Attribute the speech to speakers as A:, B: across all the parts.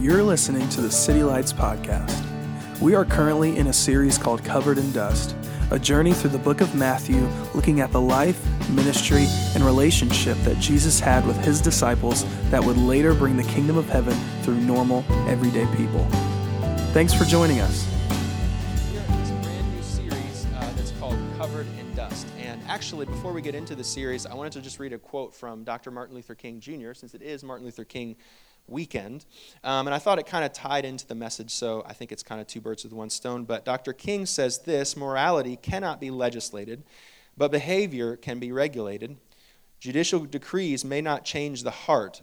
A: You're listening to the City Lights Podcast. We are currently in a series called Covered in Dust, a journey through the book of Matthew looking at the life, ministry, and relationship that Jesus had with his disciples that would later bring the kingdom of heaven through normal, everyday people. Thanks for joining us.
B: We're in this brand new series uh, that's called Covered in Dust. And actually, before we get into the series, I wanted to just read a quote from Dr. Martin Luther King Jr., since it is Martin Luther King weekend. Um, and I thought it kind of tied into the message, so I think it's kind of two birds with one stone. But Dr. King says this morality cannot be legislated, but behavior can be regulated. Judicial decrees may not change the heart,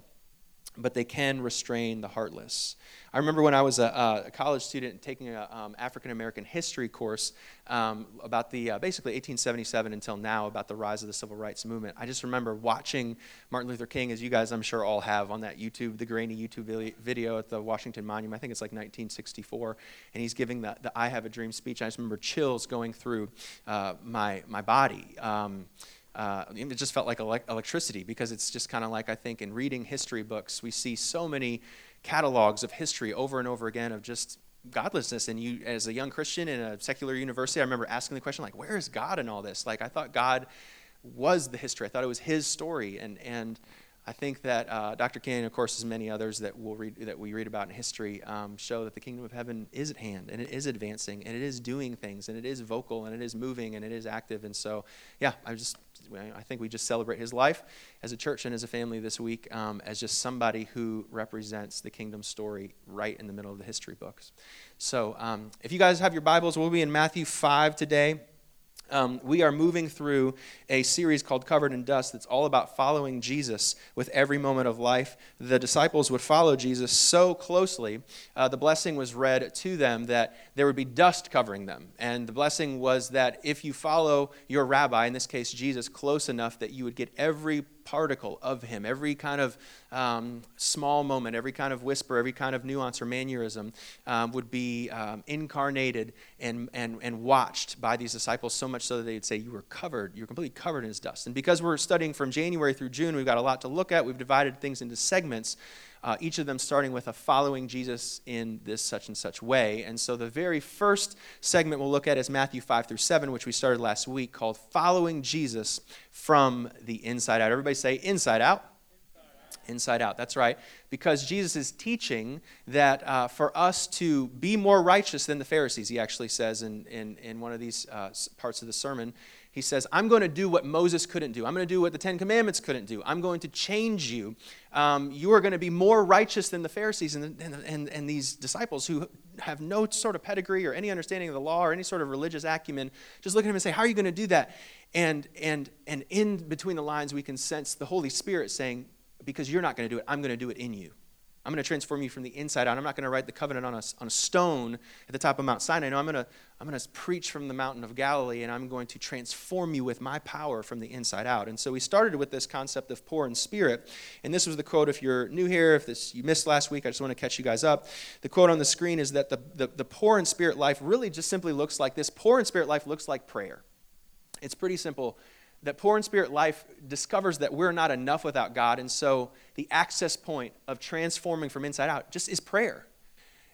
B: but they can restrain the heartless. I remember when I was a, a college student taking an um, African American history course um, about the uh, basically 1877 until now about the rise of the civil rights movement. I just remember watching Martin Luther King, as you guys I'm sure all have on that YouTube, the grainy YouTube video at the Washington Monument. I think it's like 1964, and he's giving the, the "I Have a Dream" speech. I just remember chills going through uh, my my body. Um, uh, it just felt like electricity because it's just kind of like I think in reading history books, we see so many catalogs of history over and over again of just godlessness. And you, as a young Christian in a secular university, I remember asking the question, like, where is God in all this? Like, I thought God was the history. I thought it was His story, and and I think that uh, Dr. King, of course, as many others that we'll read that we read about in history, um, show that the kingdom of heaven is at hand and it is advancing and it is doing things and it is vocal and it is moving and it is active. And so, yeah, I just I think we just celebrate his life as a church and as a family this week um, as just somebody who represents the kingdom story right in the middle of the history books. So, um, if you guys have your Bibles, we'll be in Matthew five today. Um, we are moving through a series called Covered in Dust that's all about following Jesus with every moment of life. The disciples would follow Jesus so closely, uh, the blessing was read to them that there would be dust covering them. And the blessing was that if you follow your rabbi, in this case Jesus, close enough that you would get every particle of him, every kind of um, small moment, every kind of whisper, every kind of nuance or mannerism um, would be um, incarnated and, and, and watched by these disciples so much so that they'd say, You were covered, you're completely covered in his dust. And because we're studying from January through June, we've got a lot to look at. We've divided things into segments. Uh, each of them starting with a following Jesus in this such and such way. And so the very first segment we'll look at is Matthew 5 through 7, which we started last week, called Following Jesus from the Inside Out. Everybody say, Inside Out. Inside out, that's right. Because Jesus is teaching that uh, for us to be more righteous than the Pharisees, he actually says in, in, in one of these uh, parts of the sermon, he says, I'm going to do what Moses couldn't do. I'm going to do what the Ten Commandments couldn't do. I'm going to change you. Um, you are going to be more righteous than the Pharisees and, and, and, and these disciples who have no sort of pedigree or any understanding of the law or any sort of religious acumen. Just look at him and say, How are you going to do that? And, and, and in between the lines, we can sense the Holy Spirit saying, Because you're not going to do it, I'm going to do it in you. I'm going to transform you from the inside out. I'm not going to write the covenant on a, on a stone at the top of Mount Sinai. No, I'm going, to, I'm going to preach from the mountain of Galilee, and I'm going to transform you with my power from the inside out. And so we started with this concept of poor in spirit. And this was the quote, if you're new here, if this you missed last week, I just want to catch you guys up. The quote on the screen is that the, the, the poor in spirit life really just simply looks like this. Poor in spirit life looks like prayer. It's pretty simple that poor in spirit life discovers that we're not enough without God, and so the access point of transforming from inside out just is prayer.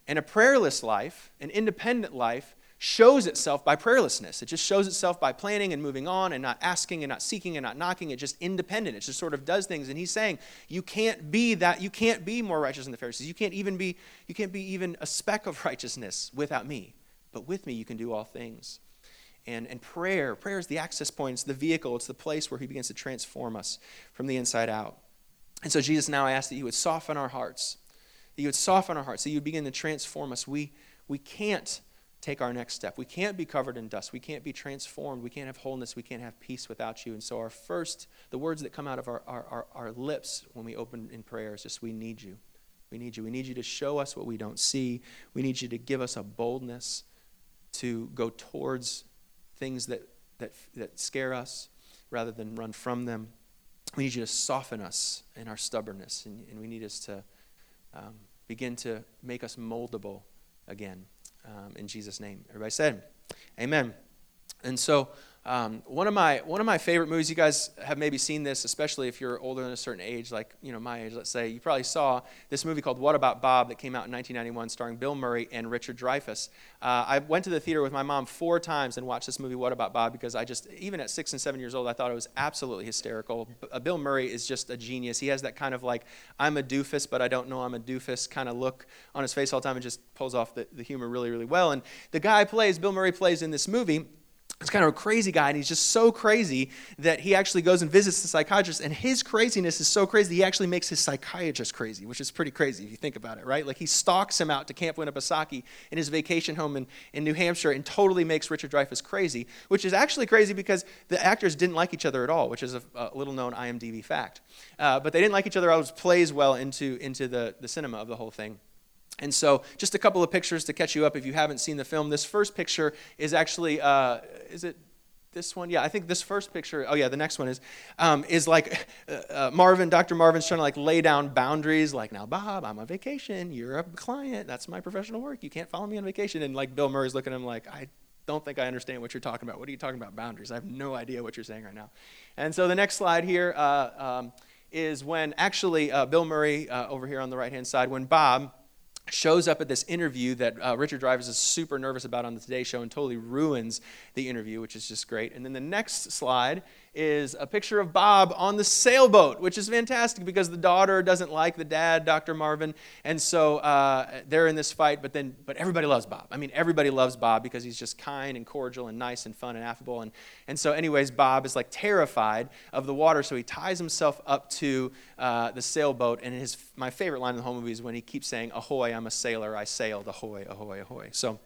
B: And a prayerless life, an independent life, shows itself by prayerlessness. It just shows itself by planning and moving on and not asking and not seeking and not knocking. It's just independent. It just sort of does things. And he's saying, you can't be that, you can't be more righteous than the Pharisees. You can't even be, you can't be even a speck of righteousness without me. But with me you can do all things and, and prayer. Prayer is the access point, it's the vehicle, it's the place where He begins to transform us from the inside out. And so, Jesus, now I ask that you would soften our hearts, that you would soften our hearts, that you would begin to transform us. We, we can't take our next step. We can't be covered in dust. We can't be transformed. We can't have wholeness. We can't have peace without you. And so, our first, the words that come out of our, our, our, our lips when we open in prayer is just, We need you. We need you. We need you to show us what we don't see. We need you to give us a boldness to go towards things that, that, that scare us rather than run from them. We need you to soften us in our stubbornness, and, and we need us to um, begin to make us moldable again um, in Jesus' name. Everybody said, Amen. And so Um, one of my one of my favorite movies. You guys have maybe seen this, especially if you're older than a certain age, like you know my age. Let's say you probably saw this movie called What About Bob that came out in 1991, starring Bill Murray and Richard Dreyfuss. Uh, I went to the theater with my mom four times and watched this movie What About Bob because I just even at six and seven years old I thought it was absolutely hysterical. Uh, Bill Murray is just a genius. He has that kind of like I'm a doofus but I don't know I'm a doofus kind of look on his face all the time and just pulls off the, the humor really really well. And the guy plays Bill Murray plays in this movie He's kind of a crazy guy, and he's just so crazy that he actually goes and visits the psychiatrist. And his craziness is so crazy, he actually makes his psychiatrist crazy, which is pretty crazy if you think about it, right? Like he stalks him out to Camp Winnipesaukee in his vacation home in, in New Hampshire and totally makes Richard Dreyfuss crazy, which is actually crazy because the actors didn't like each other at all, which is a, a little known IMDb fact. Uh, but they didn't like each other, it plays well into, into the, the cinema of the whole thing. And so, just a couple of pictures to catch you up if you haven't seen the film. This first picture is actually, uh, is it this one? Yeah, I think this first picture. Oh yeah, the next one is, um, is like uh, uh, Marvin, Dr. Marvin's trying to like lay down boundaries. Like now, Bob, I'm on vacation. You're a client. That's my professional work. You can't follow me on vacation. And like Bill Murray's looking at him like, I don't think I understand what you're talking about. What are you talking about boundaries? I have no idea what you're saying right now. And so the next slide here uh, um, is when actually uh, Bill Murray uh, over here on the right hand side, when Bob shows up at this interview that uh, Richard Dreyfuss is super nervous about on the Today Show and totally ruins the interview, which is just great. And then the next slide is a picture of Bob on the sailboat, which is fantastic because the daughter doesn't like the dad, Dr. Marvin, and so uh, they're in this fight. But then, but everybody loves Bob. I mean, everybody loves Bob because he's just kind and cordial and nice and fun and affable. And and so, anyways, Bob is like terrified of the water, so he ties himself up to uh, the sailboat. And his my favorite line in the whole movie is when he keeps saying, "Ahoy! I'm a sailor. I sailed. Ahoy! Ahoy! Ahoy!" So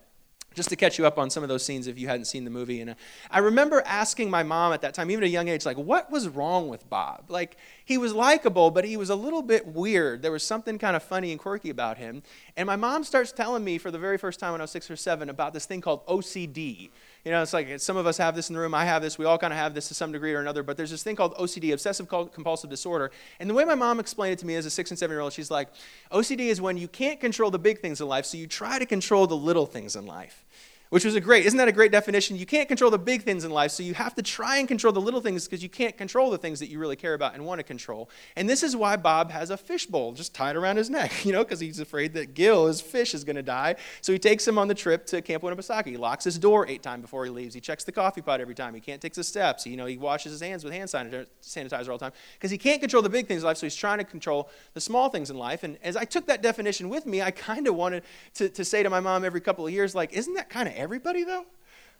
B: just to catch you up on some of those scenes if you hadn't seen the movie. And uh, I remember asking my mom at that time, even at a young age, like, what was wrong with Bob? Like, he was likable, but he was a little bit weird. There was something kind of funny and quirky about him. And my mom starts telling me for the very first time when I was six or seven about this thing called OCD. You know, it's like some of us have this in the room. I have this. We all kind of have this to some degree or another. But there's this thing called OCD, obsessive compulsive disorder. And the way my mom explained it to me as a six and seven year old, she's like, OCD is when you can't control the big things in life, so you try to control the little things in life which was a great, isn't that a great definition? You can't control the big things in life, so you have to try and control the little things because you can't control the things that you really care about and want to control. And this is why Bob has a fishbowl just tied around his neck, you know, because he's afraid that Gil, his fish, is going to die. So he takes him on the trip to Camp Winnipesaukee. He locks his door eight times before he leaves. He checks the coffee pot every time. He can't take the steps. You know, he washes his hands with hand sanitizer all the time because he can't control the big things in life, so he's trying to control the small things in life. And as I took that definition with me, I kind of wanted to, to say to my mom every couple of years, like, isn't that kind of everybody, though?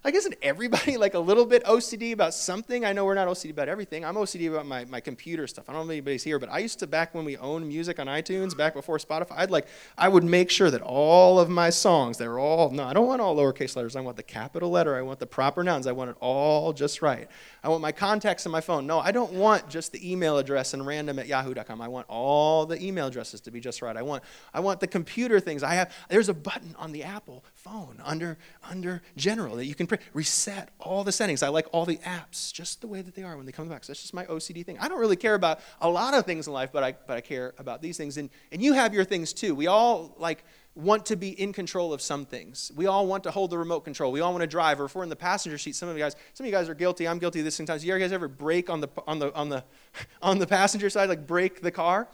B: Like, isn't everybody like a little bit OCD about something? I know we're not OCD about everything. I'm OCD about my, my computer stuff. I don't know if anybody's here, but I used to, back when we owned music on iTunes, back before Spotify, I'd like, I would make sure that all of my songs, they're all, no, I don't want all lowercase letters. I want the capital letter. I want the proper nouns. I want it all just right. I want my contacts in my phone. No, I don't want just the email address and random at yahoo.com. I want all the email addresses to be just right. I want, I want the computer things. I have, there's a button on the Apple phone under, under general that you can reset all the settings. I like all the apps just the way that they are when they come back. So that's just my OCD thing. I don't really care about a lot of things in life, but I, but I care about these things. And, and you have your things too. We all like want to be in control of some things. We all want to hold the remote control. We all want to drive. Or if we're in the passenger seat, some of you guys, some of you guys are guilty. I'm guilty of this sometimes. You guys ever brake on the on the on the on the passenger side, like brake the car?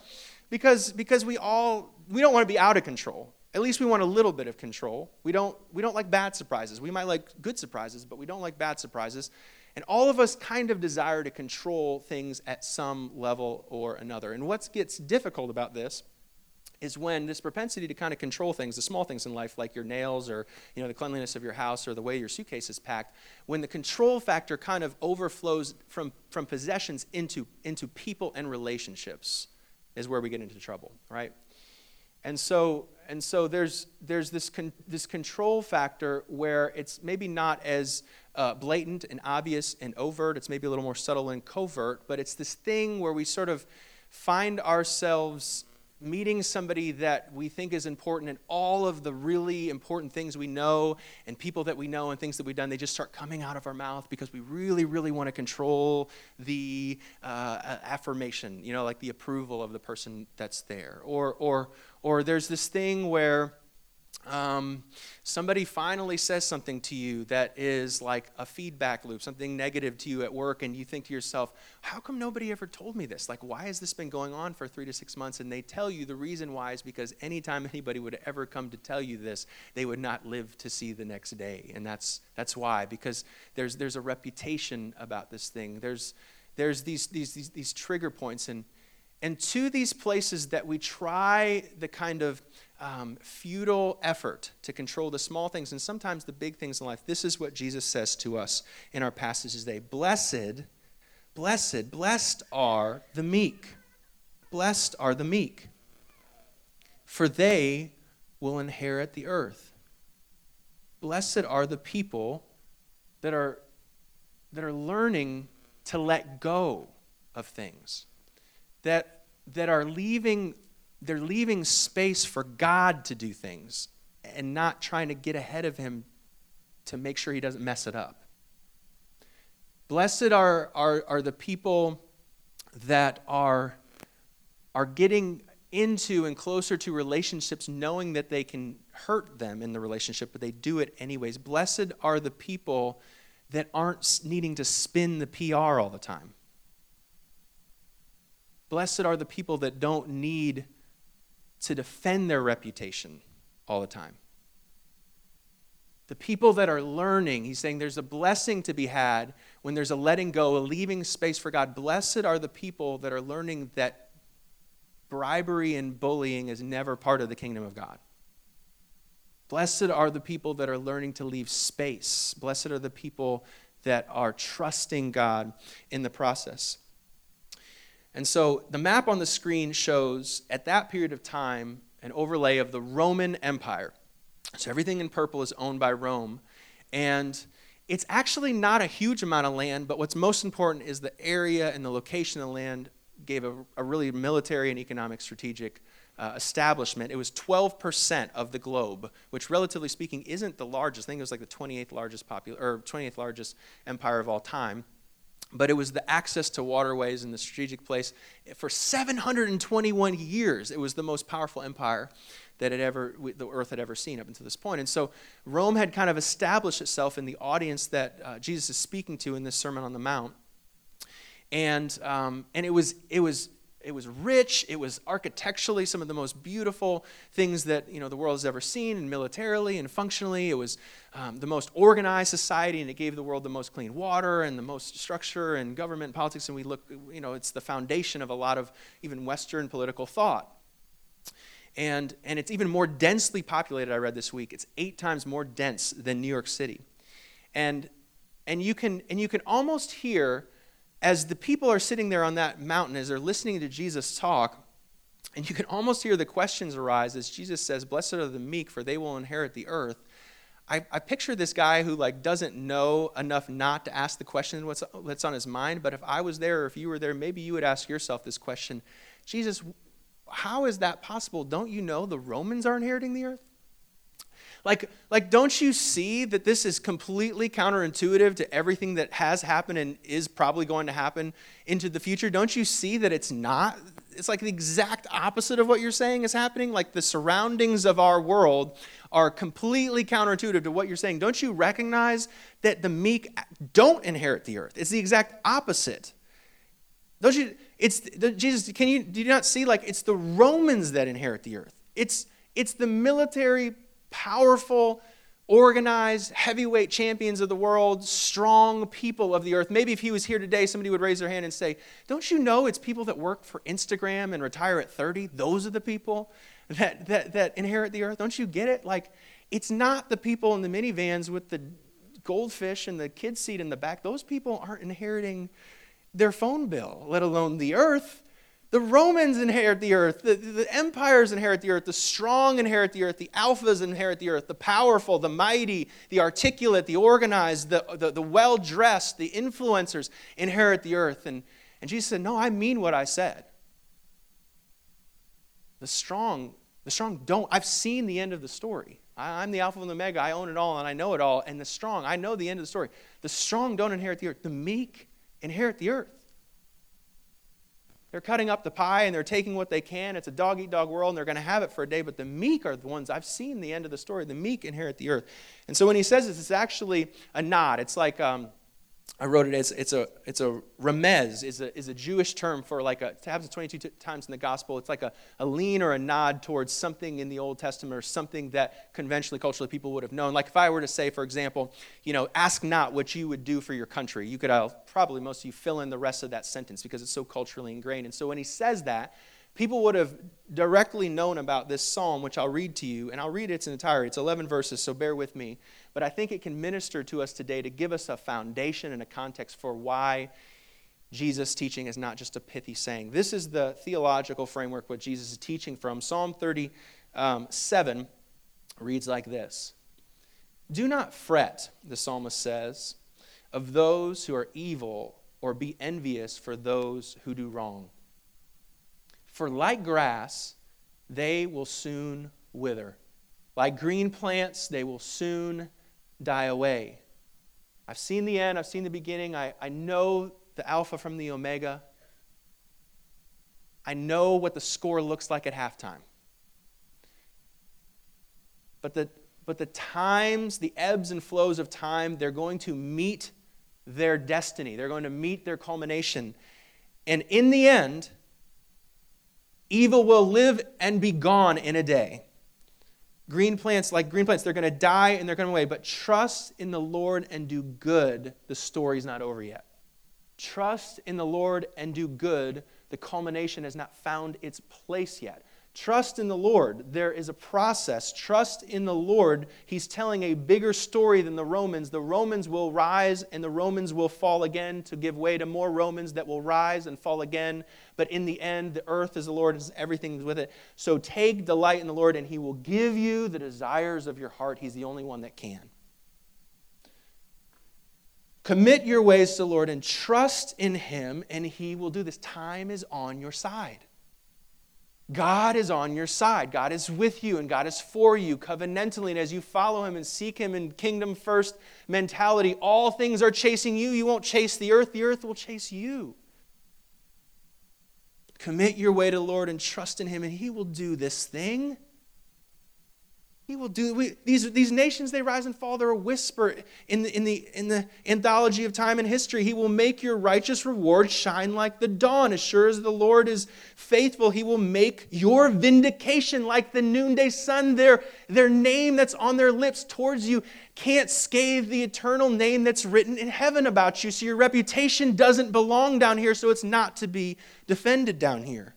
B: Because because we all we don't want to be out of control. At least we want a little bit of control. We don't we don't like bad surprises. We might like good surprises, but we don't like bad surprises. And all of us kind of desire to control things at some level or another. And what gets difficult about this is when this propensity to kind of control things, the small things in life, like your nails or you know, the cleanliness of your house or the way your suitcase is packed, when the control factor kind of overflows from, from possessions into, into people and relationships, is where we get into trouble, right? And so, and so there's, there's this, con, this control factor where it's maybe not as uh, blatant and obvious and overt, it's maybe a little more subtle and covert, but it's this thing where we sort of find ourselves meeting somebody that we think is important and all of the really important things we know and people that we know and things that we've done they just start coming out of our mouth because we really really want to control the uh, affirmation you know like the approval of the person that's there or or or there's this thing where um, somebody finally says something to you that is like a feedback loop, something negative to you at work, and you think to yourself, how come nobody ever told me this? Like, why has this been going on for three to six months? And they tell you the reason why is because anytime anybody would ever come to tell you this, they would not live to see the next day. And that's, that's why, because there's, there's a reputation about this thing. There's, there's these, these, these, these trigger points. And, and to these places that we try the kind of um, futile effort to control the small things and sometimes the big things in life, this is what Jesus says to us in our passages today. Blessed, blessed, blessed are the meek. Blessed are the meek, for they will inherit the earth. Blessed are the people that are, that are learning to let go of things that, that are leaving, they're leaving space for God to do things and not trying to get ahead of him to make sure he doesn't mess it up. Blessed are, are, are the people that are, are getting into and closer to relationships knowing that they can hurt them in the relationship, but they do it anyways. Blessed are the people that aren't needing to spin the PR all the time. Blessed are the people that don't need to defend their reputation all the time. The people that are learning, he's saying there's a blessing to be had when there's a letting go, a leaving space for God. Blessed are the people that are learning that bribery and bullying is never part of the kingdom of God. Blessed are the people that are learning to leave space. Blessed are the people that are trusting God in the process. And so the map on the screen shows, at that period of time, an overlay of the Roman Empire. So everything in purple is owned by Rome. And it's actually not a huge amount of land, but what's most important is the area and the location of the land gave a, a really military and economic strategic uh, establishment. It was 12% of the globe, which relatively speaking isn't the largest. I think it was like the 28th largest popular or 28th largest empire of all time but it was the access to waterways and the strategic place. For 721 years, it was the most powerful empire that had ever, the earth had ever seen up until this point. And so Rome had kind of established itself in the audience that uh, Jesus is speaking to in this Sermon on the Mount. And, um, and it, was, it was it was rich. It was architecturally some of the most beautiful things that you know the world has ever seen and militarily and functionally. It was um, the most organized society and it gave the world the most clean water and the most structure and government and politics and we look you know it's the foundation of a lot of even western political thought. And and it's even more densely populated i read this week. It's eight times more dense than new york city. And and you can and you can almost hear as the people are sitting there on that mountain, as they're listening to Jesus talk, and you can almost hear the questions arise as Jesus says, Blessed are the meek, for they will inherit the earth. I, I picture this guy who like doesn't know enough not to ask the question what's, what's on his mind. But if I was there or if you were there, maybe you would ask yourself this question Jesus, how is that possible? Don't you know the Romans are inheriting the earth? Like, like, don't you see that this is completely counterintuitive to everything that has happened and is probably going to happen into the future? Don't you see that it's not? It's like the exact opposite of what you're saying is happening. Like the surroundings of our world are completely counterintuitive to what you're saying. Don't you recognize that the meek don't inherit the earth? It's the exact opposite. Don't you? It's Jesus. Can you do you not see? Like it's the Romans that inherit the earth. It's it's the military powerful, organized, heavyweight champions of the world, strong people of the earth. Maybe if he was here today, somebody would raise their hand and say, Don't you know it's people that work for Instagram and retire at 30? Those are the people that, that, that inherit the earth. Don't you get it? Like, it's not the people in the minivans with the goldfish and the kid seat in the back. Those people aren't inheriting their phone bill, let alone the earth. The Romans inherit the earth. The, the, empires inherit the earth. The strong inherit the earth. The alphas inherit the earth. The powerful, the mighty, the articulate, the organized, the, the, the well dressed, the influencers inherit the earth. And, and Jesus said, No, I mean what I said. The strong, the strong don't. I've seen the end of the story. I, I'm the Alpha and the Omega. I own it all and I know it all. And the strong, I know the end of the story. The strong don't inherit the earth. The meek inherit the earth. They're cutting up the pie and they're taking what they can. It's a dog eat dog world and they're going to have it for a day. But the meek are the ones I've seen the end of the story. The meek inherit the earth. And so when he says this, it's actually a nod. It's like um, I wrote it as it's a it's a remez is a is a Jewish term for like a it happens 22 t- times in the gospel. It's like a, a lean or a nod towards something in the Old Testament or something that conventionally culturally people would have known. Like if I were to say, for example, you know, ask not what you would do for your country. You could uh, probably most of you fill in the rest of that sentence because it's so culturally ingrained. And so when he says that, people would have directly known about this psalm, which I'll read to you, and I'll read its entirety. It's 11 verses, so bear with me. But I think it can minister to us today to give us a foundation and a context for why Jesus' teaching is not just a pithy saying. This is the theological framework what Jesus is teaching from. Psalm 37 um, reads like this Do not fret, the psalmist says, of those who are evil, or be envious for those who do wrong for like grass, they will soon wither. Like green plants, they will soon die away. I've seen the end, I've seen the beginning, I, I know the Alpha from the Omega. I know what the score looks like at halftime. But the, but the times, the ebbs and flows of time, they're going to meet their destiny. They're going to meet their culmination. And in the end, Evil will live and be gone in a day. Green plants, like green plants, they're going to die and they're going to away. But trust in the Lord and do good. The story's not over yet. Trust in the Lord and do good. The culmination has not found its place yet. Trust in the Lord. There is a process. Trust in the Lord. He's telling a bigger story than the Romans. The Romans will rise and the Romans will fall again to give way to more Romans that will rise and fall again. But in the end, the earth is the Lord, and everything's with it. So take delight in the Lord, and He will give you the desires of your heart. He's the only one that can. Commit your ways to the Lord and trust in Him, and He will do this. Time is on your side. God is on your side. God is with you and God is for you covenantally. And as you follow Him and seek Him in kingdom first mentality, all things are chasing you. You won't chase the earth, the earth will chase you. Commit your way to the Lord and trust in Him, and He will do this thing. He will do we, these, these nations, they rise and fall. They're a whisper in the, in, the, in the anthology of time and history. He will make your righteous reward shine like the dawn. As sure as the Lord is faithful, He will make your vindication like the noonday sun. Their, their name that's on their lips towards you can't scathe the eternal name that's written in heaven about you. So your reputation doesn't belong down here, so it's not to be defended down here.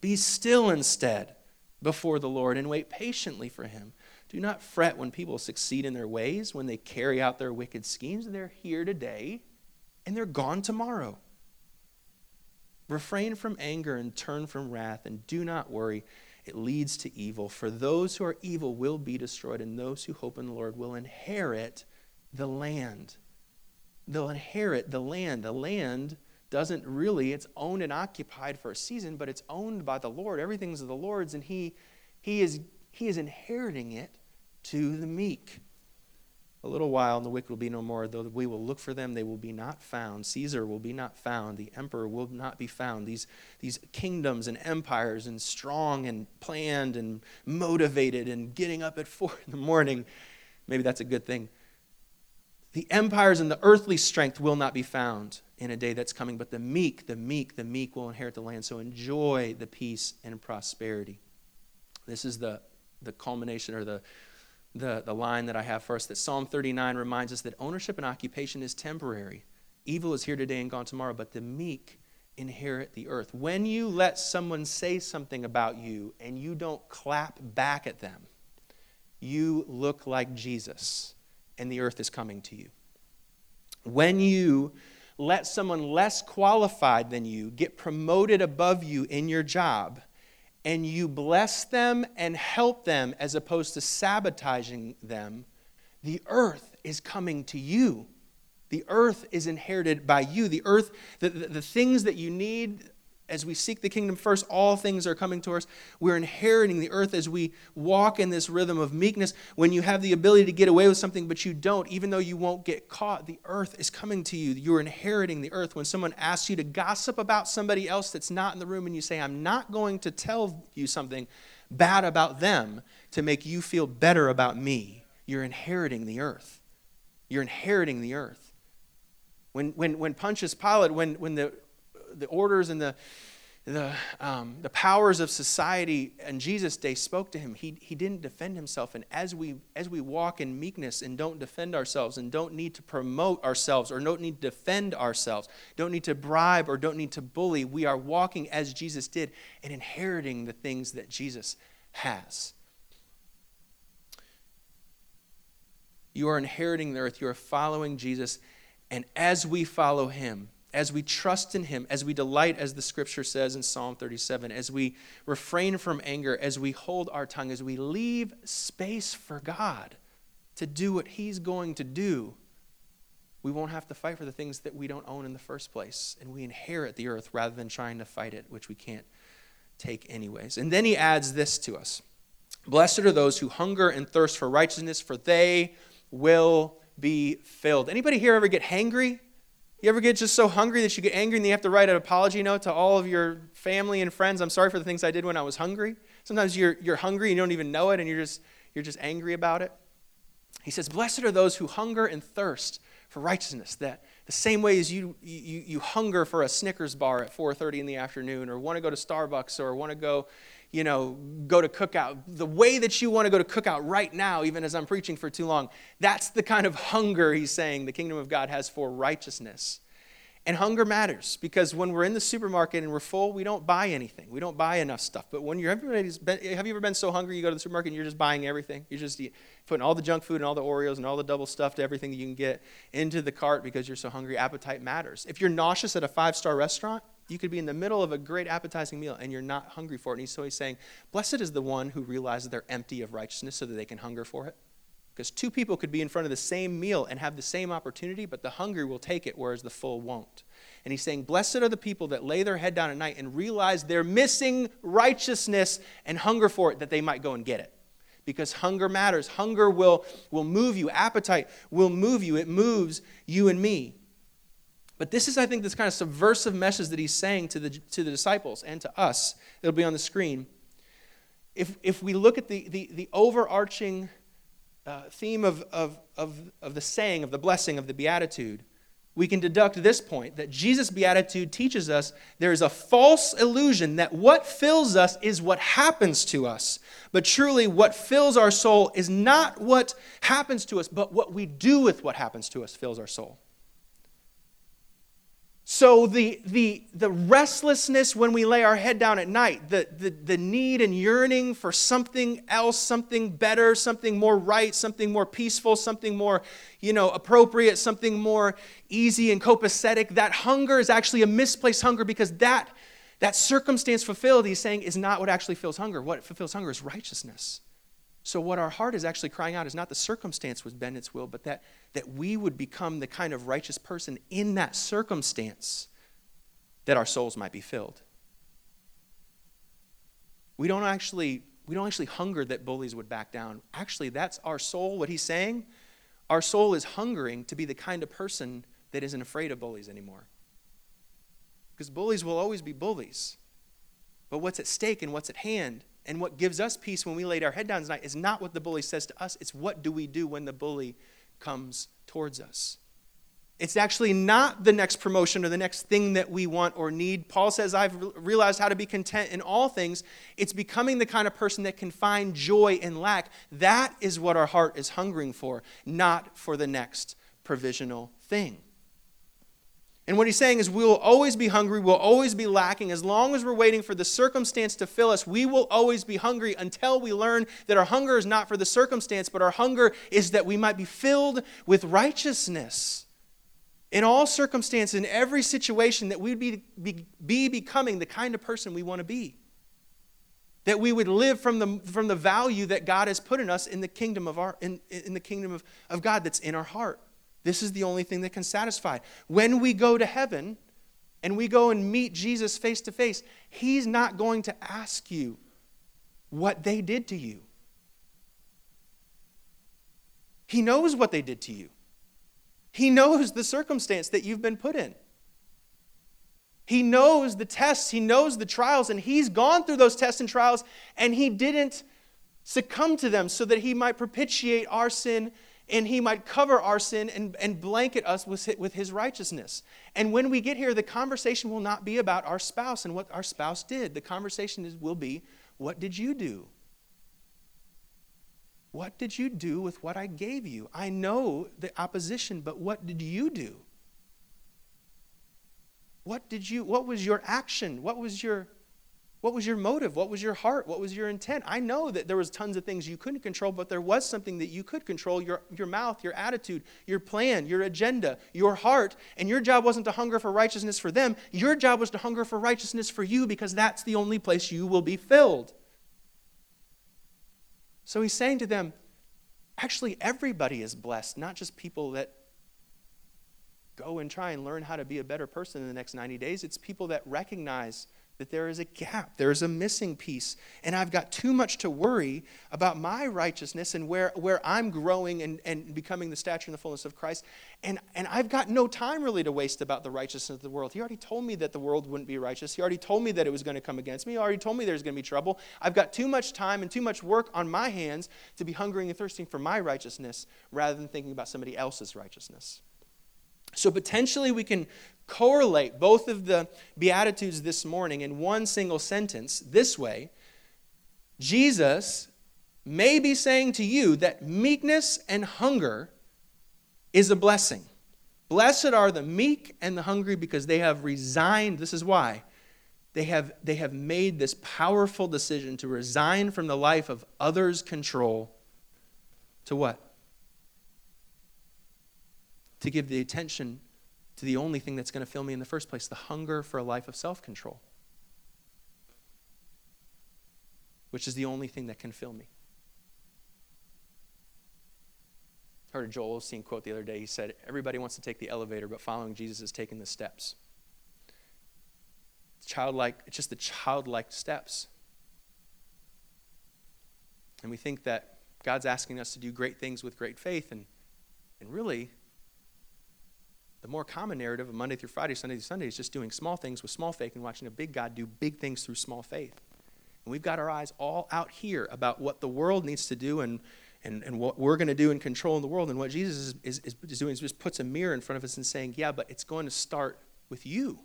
B: Be still instead before the Lord and wait patiently for him. Do not fret when people succeed in their ways, when they carry out their wicked schemes. They're here today and they're gone tomorrow. Refrain from anger and turn from wrath, and do not worry. It leads to evil. For those who are evil will be destroyed, and those who hope in the Lord will inherit the land. They'll inherit the land. The land doesn't really, it's owned and occupied for a season, but it's owned by the Lord. Everything's the Lord's, and He, he, is, he is inheriting it to the meek. A little while, and the wicked will be no more. Though we will look for them, they will be not found. Caesar will be not found. The emperor will not be found. These, these kingdoms and empires, and strong and planned and motivated and getting up at four in the morning, maybe that's a good thing. The empires and the earthly strength will not be found in a day that's coming, but the meek, the meek, the meek will inherit the land. So enjoy the peace and prosperity. This is the, the culmination or the, the, the line that I have us that Psalm 39 reminds us that ownership and occupation is temporary. Evil is here today and gone tomorrow, but the meek inherit the earth. When you let someone say something about you and you don't clap back at them, you look like Jesus and the earth is coming to you. When you let someone less qualified than you get promoted above you in your job, and you bless them and help them as opposed to sabotaging them, the earth is coming to you. The earth is inherited by you. The earth, the, the, the things that you need as we seek the kingdom first, all things are coming to us. We're inheriting the earth as we walk in this rhythm of meekness. When you have the ability to get away with something, but you don't, even though you won't get caught, the earth is coming to you. You're inheriting the earth. When someone asks you to gossip about somebody else that's not in the room, and you say, I'm not going to tell you something bad about them to make you feel better about me, you're inheriting the earth. You're inheriting the earth. When, when, when Pontius Pilate, when, when the the orders and the, the, um, the powers of society in Jesus' day spoke to him. He, he didn't defend himself. And as we, as we walk in meekness and don't defend ourselves and don't need to promote ourselves or don't need to defend ourselves, don't need to bribe or don't need to bully, we are walking as Jesus did and inheriting the things that Jesus has. You are inheriting the earth. You are following Jesus. And as we follow him, as we trust in Him, as we delight, as the scripture says in Psalm 37, as we refrain from anger, as we hold our tongue, as we leave space for God to do what He's going to do, we won't have to fight for the things that we don't own in the first place. And we inherit the earth rather than trying to fight it, which we can't take anyways. And then He adds this to us Blessed are those who hunger and thirst for righteousness, for they will be filled. Anybody here ever get hangry? You ever get just so hungry that you get angry and you have to write an apology note to all of your family and friends? I'm sorry for the things I did when I was hungry. Sometimes you're, you're hungry and you don't even know it and you're just, you're just angry about it. He says, Blessed are those who hunger and thirst for righteousness. That the same way as you, you, you hunger for a Snickers bar at 4.30 in the afternoon or want to go to Starbucks or want to go you know, go to cookout, the way that you want to go to cookout right now, even as I'm preaching for too long, that's the kind of hunger he's saying the kingdom of God has for righteousness. And hunger matters because when we're in the supermarket and we're full, we don't buy anything. We don't buy enough stuff. But when you're everybody's been, have you ever been so hungry you go to the supermarket and you're just buying everything? You're just putting all the junk food and all the Oreos and all the double stuffed everything you can get into the cart because you're so hungry. Appetite matters. If you're nauseous at a five star restaurant, you could be in the middle of a great appetizing meal and you're not hungry for it. And so he's saying, Blessed is the one who realizes they're empty of righteousness so that they can hunger for it. Because two people could be in front of the same meal and have the same opportunity, but the hungry will take it, whereas the full won't. And he's saying, Blessed are the people that lay their head down at night and realize they're missing righteousness and hunger for it, that they might go and get it. Because hunger matters. Hunger will, will move you, appetite will move you. It moves you and me. But this is, I think, this kind of subversive message that he's saying to the, to the disciples and to us. It'll be on the screen. If, if we look at the, the, the overarching uh, theme of, of, of, of the saying, of the blessing, of the beatitude, we can deduct this point that Jesus' beatitude teaches us there is a false illusion that what fills us is what happens to us. But truly, what fills our soul is not what happens to us, but what we do with what happens to us fills our soul. So the, the, the restlessness when we lay our head down at night, the, the, the need and yearning for something else, something better, something more right, something more peaceful, something more, you know, appropriate, something more easy and copacetic, that hunger is actually a misplaced hunger because that, that circumstance fulfilled, he's saying, is not what actually fills hunger. What fulfills hunger is righteousness. So, what our heart is actually crying out is not the circumstance was bend its will, but that, that we would become the kind of righteous person in that circumstance that our souls might be filled. We don't actually, we don't actually hunger that bullies would back down. Actually, that's our soul, what he's saying. Our soul is hungering to be the kind of person that isn't afraid of bullies anymore. Because bullies will always be bullies. But what's at stake and what's at hand and what gives us peace when we laid our head down tonight is not what the bully says to us, it's what do we do when the bully comes towards us. It's actually not the next promotion or the next thing that we want or need. Paul says, I've realized how to be content in all things. It's becoming the kind of person that can find joy in lack. That is what our heart is hungering for, not for the next provisional thing. And what he's saying is, we will always be hungry, we'll always be lacking. As long as we're waiting for the circumstance to fill us, we will always be hungry until we learn that our hunger is not for the circumstance, but our hunger is that we might be filled with righteousness. In all circumstances, in every situation, that we'd be, be, be becoming the kind of person we want to be. That we would live from the, from the value that God has put in us in the kingdom of, our, in, in the kingdom of, of God that's in our heart. This is the only thing that can satisfy. When we go to heaven, and we go and meet Jesus face to face, He's not going to ask you what they did to you. He knows what they did to you, He knows the circumstance that you've been put in. He knows the tests, He knows the trials, and He's gone through those tests and trials, and He didn't succumb to them so that He might propitiate our sin and he might cover our sin and, and blanket us with, with his righteousness. And when we get here, the conversation will not be about our spouse and what our spouse did. The conversation is, will be, what did you do? What did you do with what I gave you? I know the opposition, but what did you do? What did you what was your action? What was your what was your motive? What was your heart? What was your intent? I know that there was tons of things you couldn't control, but there was something that you could control, your, your mouth, your attitude, your plan, your agenda, your heart. And your job wasn't to hunger for righteousness for them. Your job was to hunger for righteousness for you because that's the only place you will be filled. So he's saying to them, actually everybody is blessed, not just people that go and try and learn how to be a better person in the next 90 days. It's people that recognize that there is a gap, there is a missing piece, and I've got too much to worry about my righteousness and where, where I'm growing and, and becoming the stature and the fullness of Christ. And, and I've got no time really to waste about the righteousness of the world. He already told me that the world wouldn't be righteous. He already told me that it was going to come against me. He already told me there's going to be trouble. I've got too much time and too much work on my hands to be hungering and thirsting for my righteousness rather than thinking about somebody else's righteousness. So potentially we can correlate both of the Beatitudes this morning in one single sentence this way Jesus may be saying to you that meekness and hunger is a blessing. Blessed are the meek and the hungry because they have resigned. This is why. They have, they have made this powerful decision to resign from the life of others' control to what? To give the attention to the only thing that's going to fill me in the first place the hunger for a life of self control, which is the only thing that can fill me. I heard a Joel Osteen quote the other day. He said, Everybody wants to take the elevator, but following Jesus is taking the steps. Childlike, it's just the childlike steps. And we think that God's asking us to do great things with great faith, and, and really, the more common narrative of Monday through Friday, Sunday through Sunday is just doing small things with small faith and watching a big God do big things through small faith. And we've got our eyes all out here about what the world needs to do and, and, and what we're going to do in control in the world. And what Jesus is, is, is doing is just puts a mirror in front of us and saying, yeah, but it's going to start with you.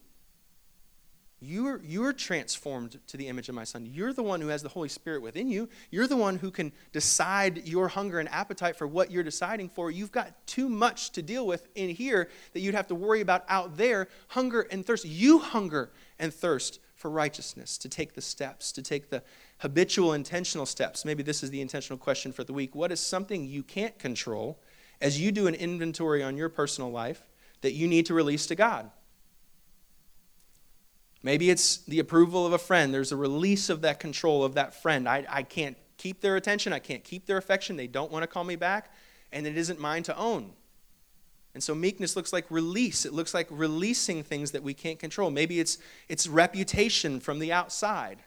B: You're, you're transformed to the image of my son. You're the one who has the Holy Spirit within you. You're the one who can decide your hunger and appetite for what you're deciding for. You've got too much to deal with in here that you'd have to worry about out there. Hunger and thirst. You hunger and thirst for righteousness, to take the steps, to take the habitual, intentional steps. Maybe this is the intentional question for the week. What is something you can't control as you do an inventory on your personal life that you need to release to God? Maybe it's the approval of a friend. There's a release of that control of that friend. I, I can't keep their attention. I can't keep their affection. They don't want to call me back, and it isn't mine to own. And so meekness looks like release. It looks like releasing things that we can't control. Maybe it's, it's reputation from the outside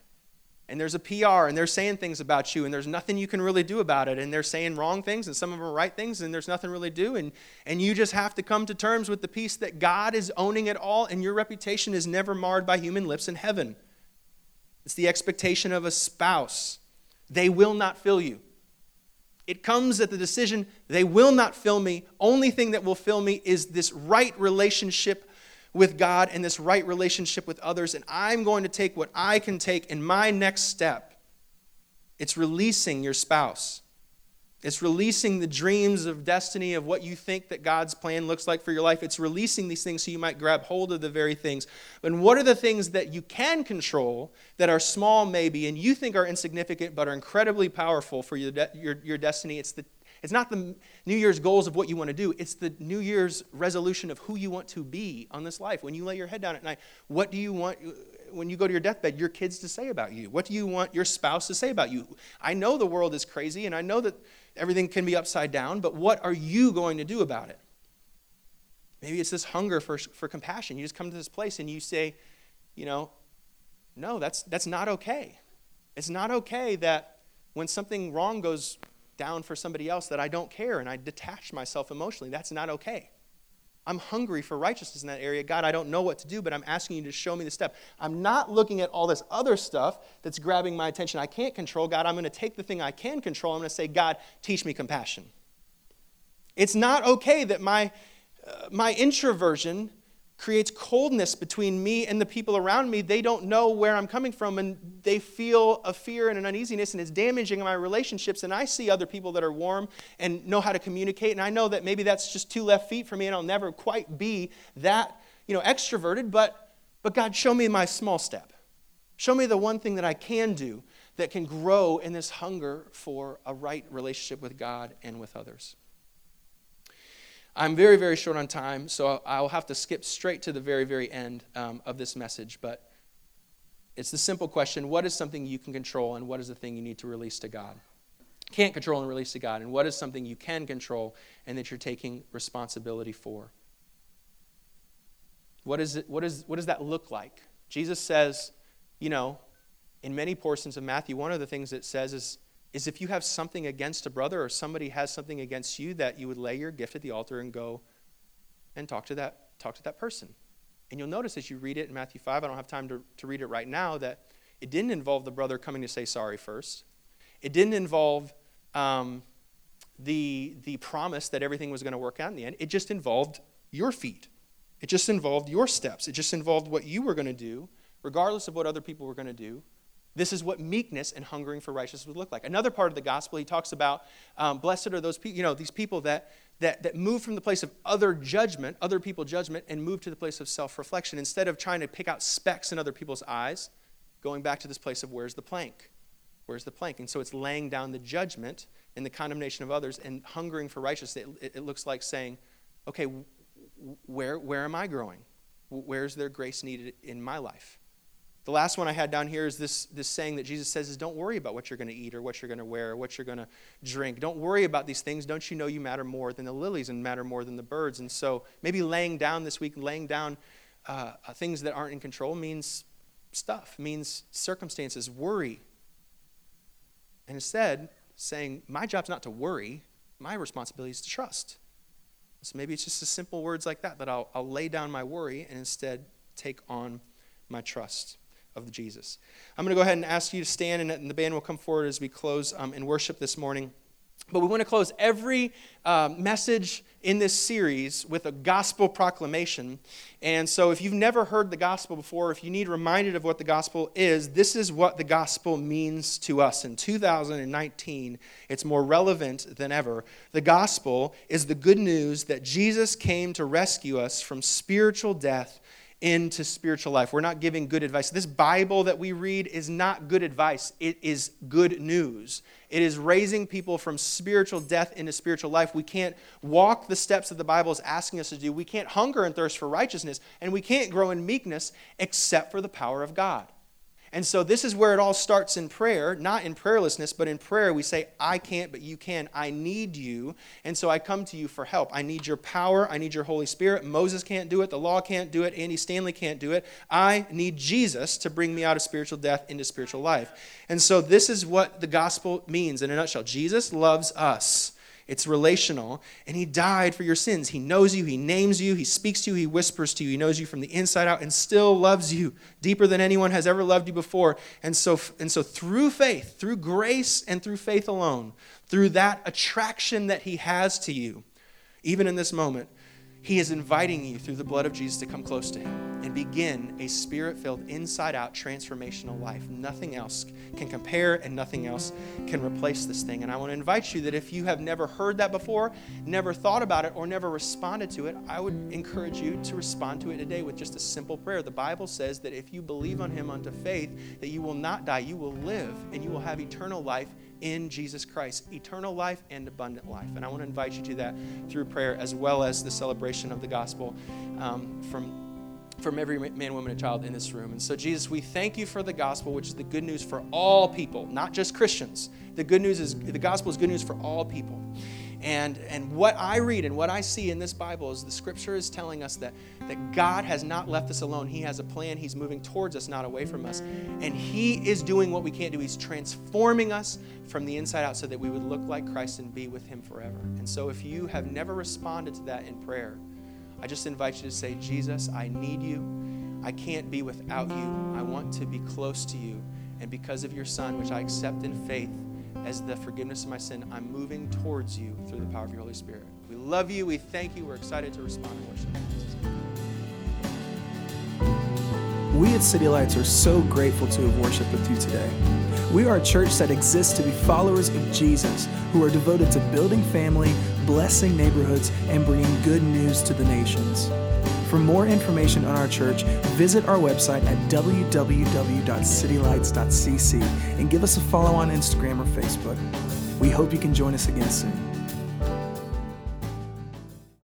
B: and there's a PR and they're saying things about you and there's nothing you can really do about it and they're saying wrong things and some of them are right things and there's nothing really do and and you just have to come to terms with the peace that God is owning it all and your reputation is never marred by human lips in heaven. It's the expectation of a spouse. They will not fill you. It comes at the decision, they will not fill me. Only thing that will fill me is this right relationship with God and this right relationship with others, and I'm going to take what I can take in my next step. It's releasing your spouse. It's releasing the dreams of destiny of what you think that God's plan looks like for your life. It's releasing these things so you might grab hold of the very things. But what are the things that you can control that are small, maybe, and you think are insignificant but are incredibly powerful for your, de- your, your destiny? It's the it's not the New Year's goals of what you want to do, it's the New Year's resolution of who you want to be on this life. When you lay your head down at night, what do you want when you go to your deathbed, your kids to say about you? What do you want your spouse to say about you? I know the world is crazy and I know that everything can be upside down, but what are you going to do about it? Maybe it's this hunger for, for compassion. You just come to this place and you say, you know, no, that's, that's not okay. It's not okay that when something wrong goes down for somebody else that I don't care and I detach myself emotionally. That's not okay. I'm hungry for righteousness in that area. God, I don't know what to do, but I'm asking you to show me the step. I'm not looking at all this other stuff that's grabbing my attention I can't control. God, I'm going to take the thing I can control. I'm going to say, God, teach me compassion. It's not okay that my, uh, my introversion creates coldness between me and the people around me. They don't know where I'm coming from and they feel a fear and an uneasiness and it's damaging my relationships. And I see other people that are warm and know how to communicate. And I know that maybe that's just two left feet for me and I'll never quite be that, you know, extroverted. But, but God, show me my small step. Show me the one thing that I can do that can grow in this hunger for a right relationship with God and with others. I'm very, very short on time, so I'll have to skip straight to the very, very end um, of this message. But it's the simple question what is something you can control, and what is the thing you need to release to God? Can't control and release to God, and what is something you can control and that you're taking responsibility for? What, is it, what, is, what does that look like? Jesus says, you know, in many portions of Matthew, one of the things it says is is if you have something against a brother or somebody has something against you that you would lay your gift at the altar and go and talk to that talk to that person. And you'll notice as you read it in matthew 5 i don't have time to, to read it right now that it didn't involve the brother coming to say sorry first. It didn't involve um, the, the promise that everything was going to work out in the end. It just involved your feet. It just involved your steps. It just involved what you were going to do regardless of what other people were going to do this is what meekness and hungering for righteousness would look like. Another part of the gospel, he talks about um, blessed are those people, you know, these people that, that, that move from the place of other judgment, other people judgment, and move to the place of self reflection. Instead of trying to pick out specks in other people's eyes, going back to this place of where's the plank? Where's the plank? And so it's laying down the judgment and the condemnation of others and hungering for righteousness. It, it, looks like saying, okay, where, where am I growing? Where's there grace needed in my life? The last one I had down here is this, this saying that Jesus says is don't worry about what you're going to eat or what you're going to wear or what you're going to drink. Don't worry about these things. Don't you know you matter more than the lilies and matter more than the birds? And so maybe laying down this week, laying down uh, things that aren't in control means stuff, means circumstances, worry. And instead, saying, my job's not to worry, my responsibility is to trust. So maybe it's just as simple words like that, that I'll, I'll lay down my worry and instead take on my trust of Jesus. I'm going to go ahead and ask you to stand, and the band will come forward as we close um, in worship this morning. But we want to close every uh, message in this series with a gospel proclamation. And so, if you've never heard the gospel before, if you need reminded of what the gospel is, this is what the gospel means to us. In 2019, it's more relevant than ever. The gospel is the good news that Jesus came to rescue us from spiritual death into spiritual life. We're not giving good advice. This Bible that we read is not good advice, it is good news. It is raising people from spiritual death into spiritual life. We can't walk the steps that the Bible is asking us to do. We can't hunger and thirst for righteousness, and we can't grow in meekness except for the power of God. And so this is where it all starts in prayer, not in prayerlessness, but in prayer we say, I can't, but you can. I need you. And so I come to you for help. I need your power. I need your Holy Spirit. Moses can't do it. The law can't do it. Andy Stanley can't do it. I need Jesus to bring me out of spiritual death into spiritual life. And so this is what the gospel means in a nutshell. Jesus loves us. It's relational. And He died for your sins. He knows you, He names you, He speaks to you, He whispers to you, He knows you from the inside out and still loves you deeper than anyone has ever loved you before. And so, and so through faith, through grace and through faith alone, through that attraction that He has to you, even in this moment, he is inviting you through the blood of Jesus to come close to Him and begin a spirit filled, inside out, transformational life. Nothing else can compare and nothing else can replace this thing. And I want to invite you that if you have never heard that before, never thought about it, or never responded to it, I would encourage you to respond to it today with just a simple prayer. The Bible says that if you believe on Him unto faith, that you will not die, you will live, and you will have eternal life in Jesus Christ, eternal life and abundant life. And I want to invite you to that through prayer as well as the celebration of the gospel um, from from every man, woman, and child in this room. And so, Jesus, we thank you for the gospel, which is the good news for all people, not just Christians. The good news is the gospel is good news for all people. And, and what I read and what I see in this Bible is the scripture is telling us that, that God has not left us alone. He has a plan. He's moving towards us, not away from us. And He is doing what we can't do. He's transforming us from the inside out so that we would look like Christ and be with Him forever. And so if you have never responded to that in prayer, I just invite you to say, Jesus, I need you. I can't be without you. I want to be close to you. And because of your Son, which I accept in faith, as the forgiveness of my sin, I'm moving towards you through the power of your Holy Spirit. We love you. We thank you. We're excited to respond and worship.
A: We at City Lights are so grateful to have worshiped with you today. We are a church that exists to be followers of Jesus who are devoted to building family, blessing neighborhoods, and bringing good news to the nations. For more information on our church, visit our website at www.citylights.cc and give us a follow on Instagram or Facebook. We hope you can join us again soon.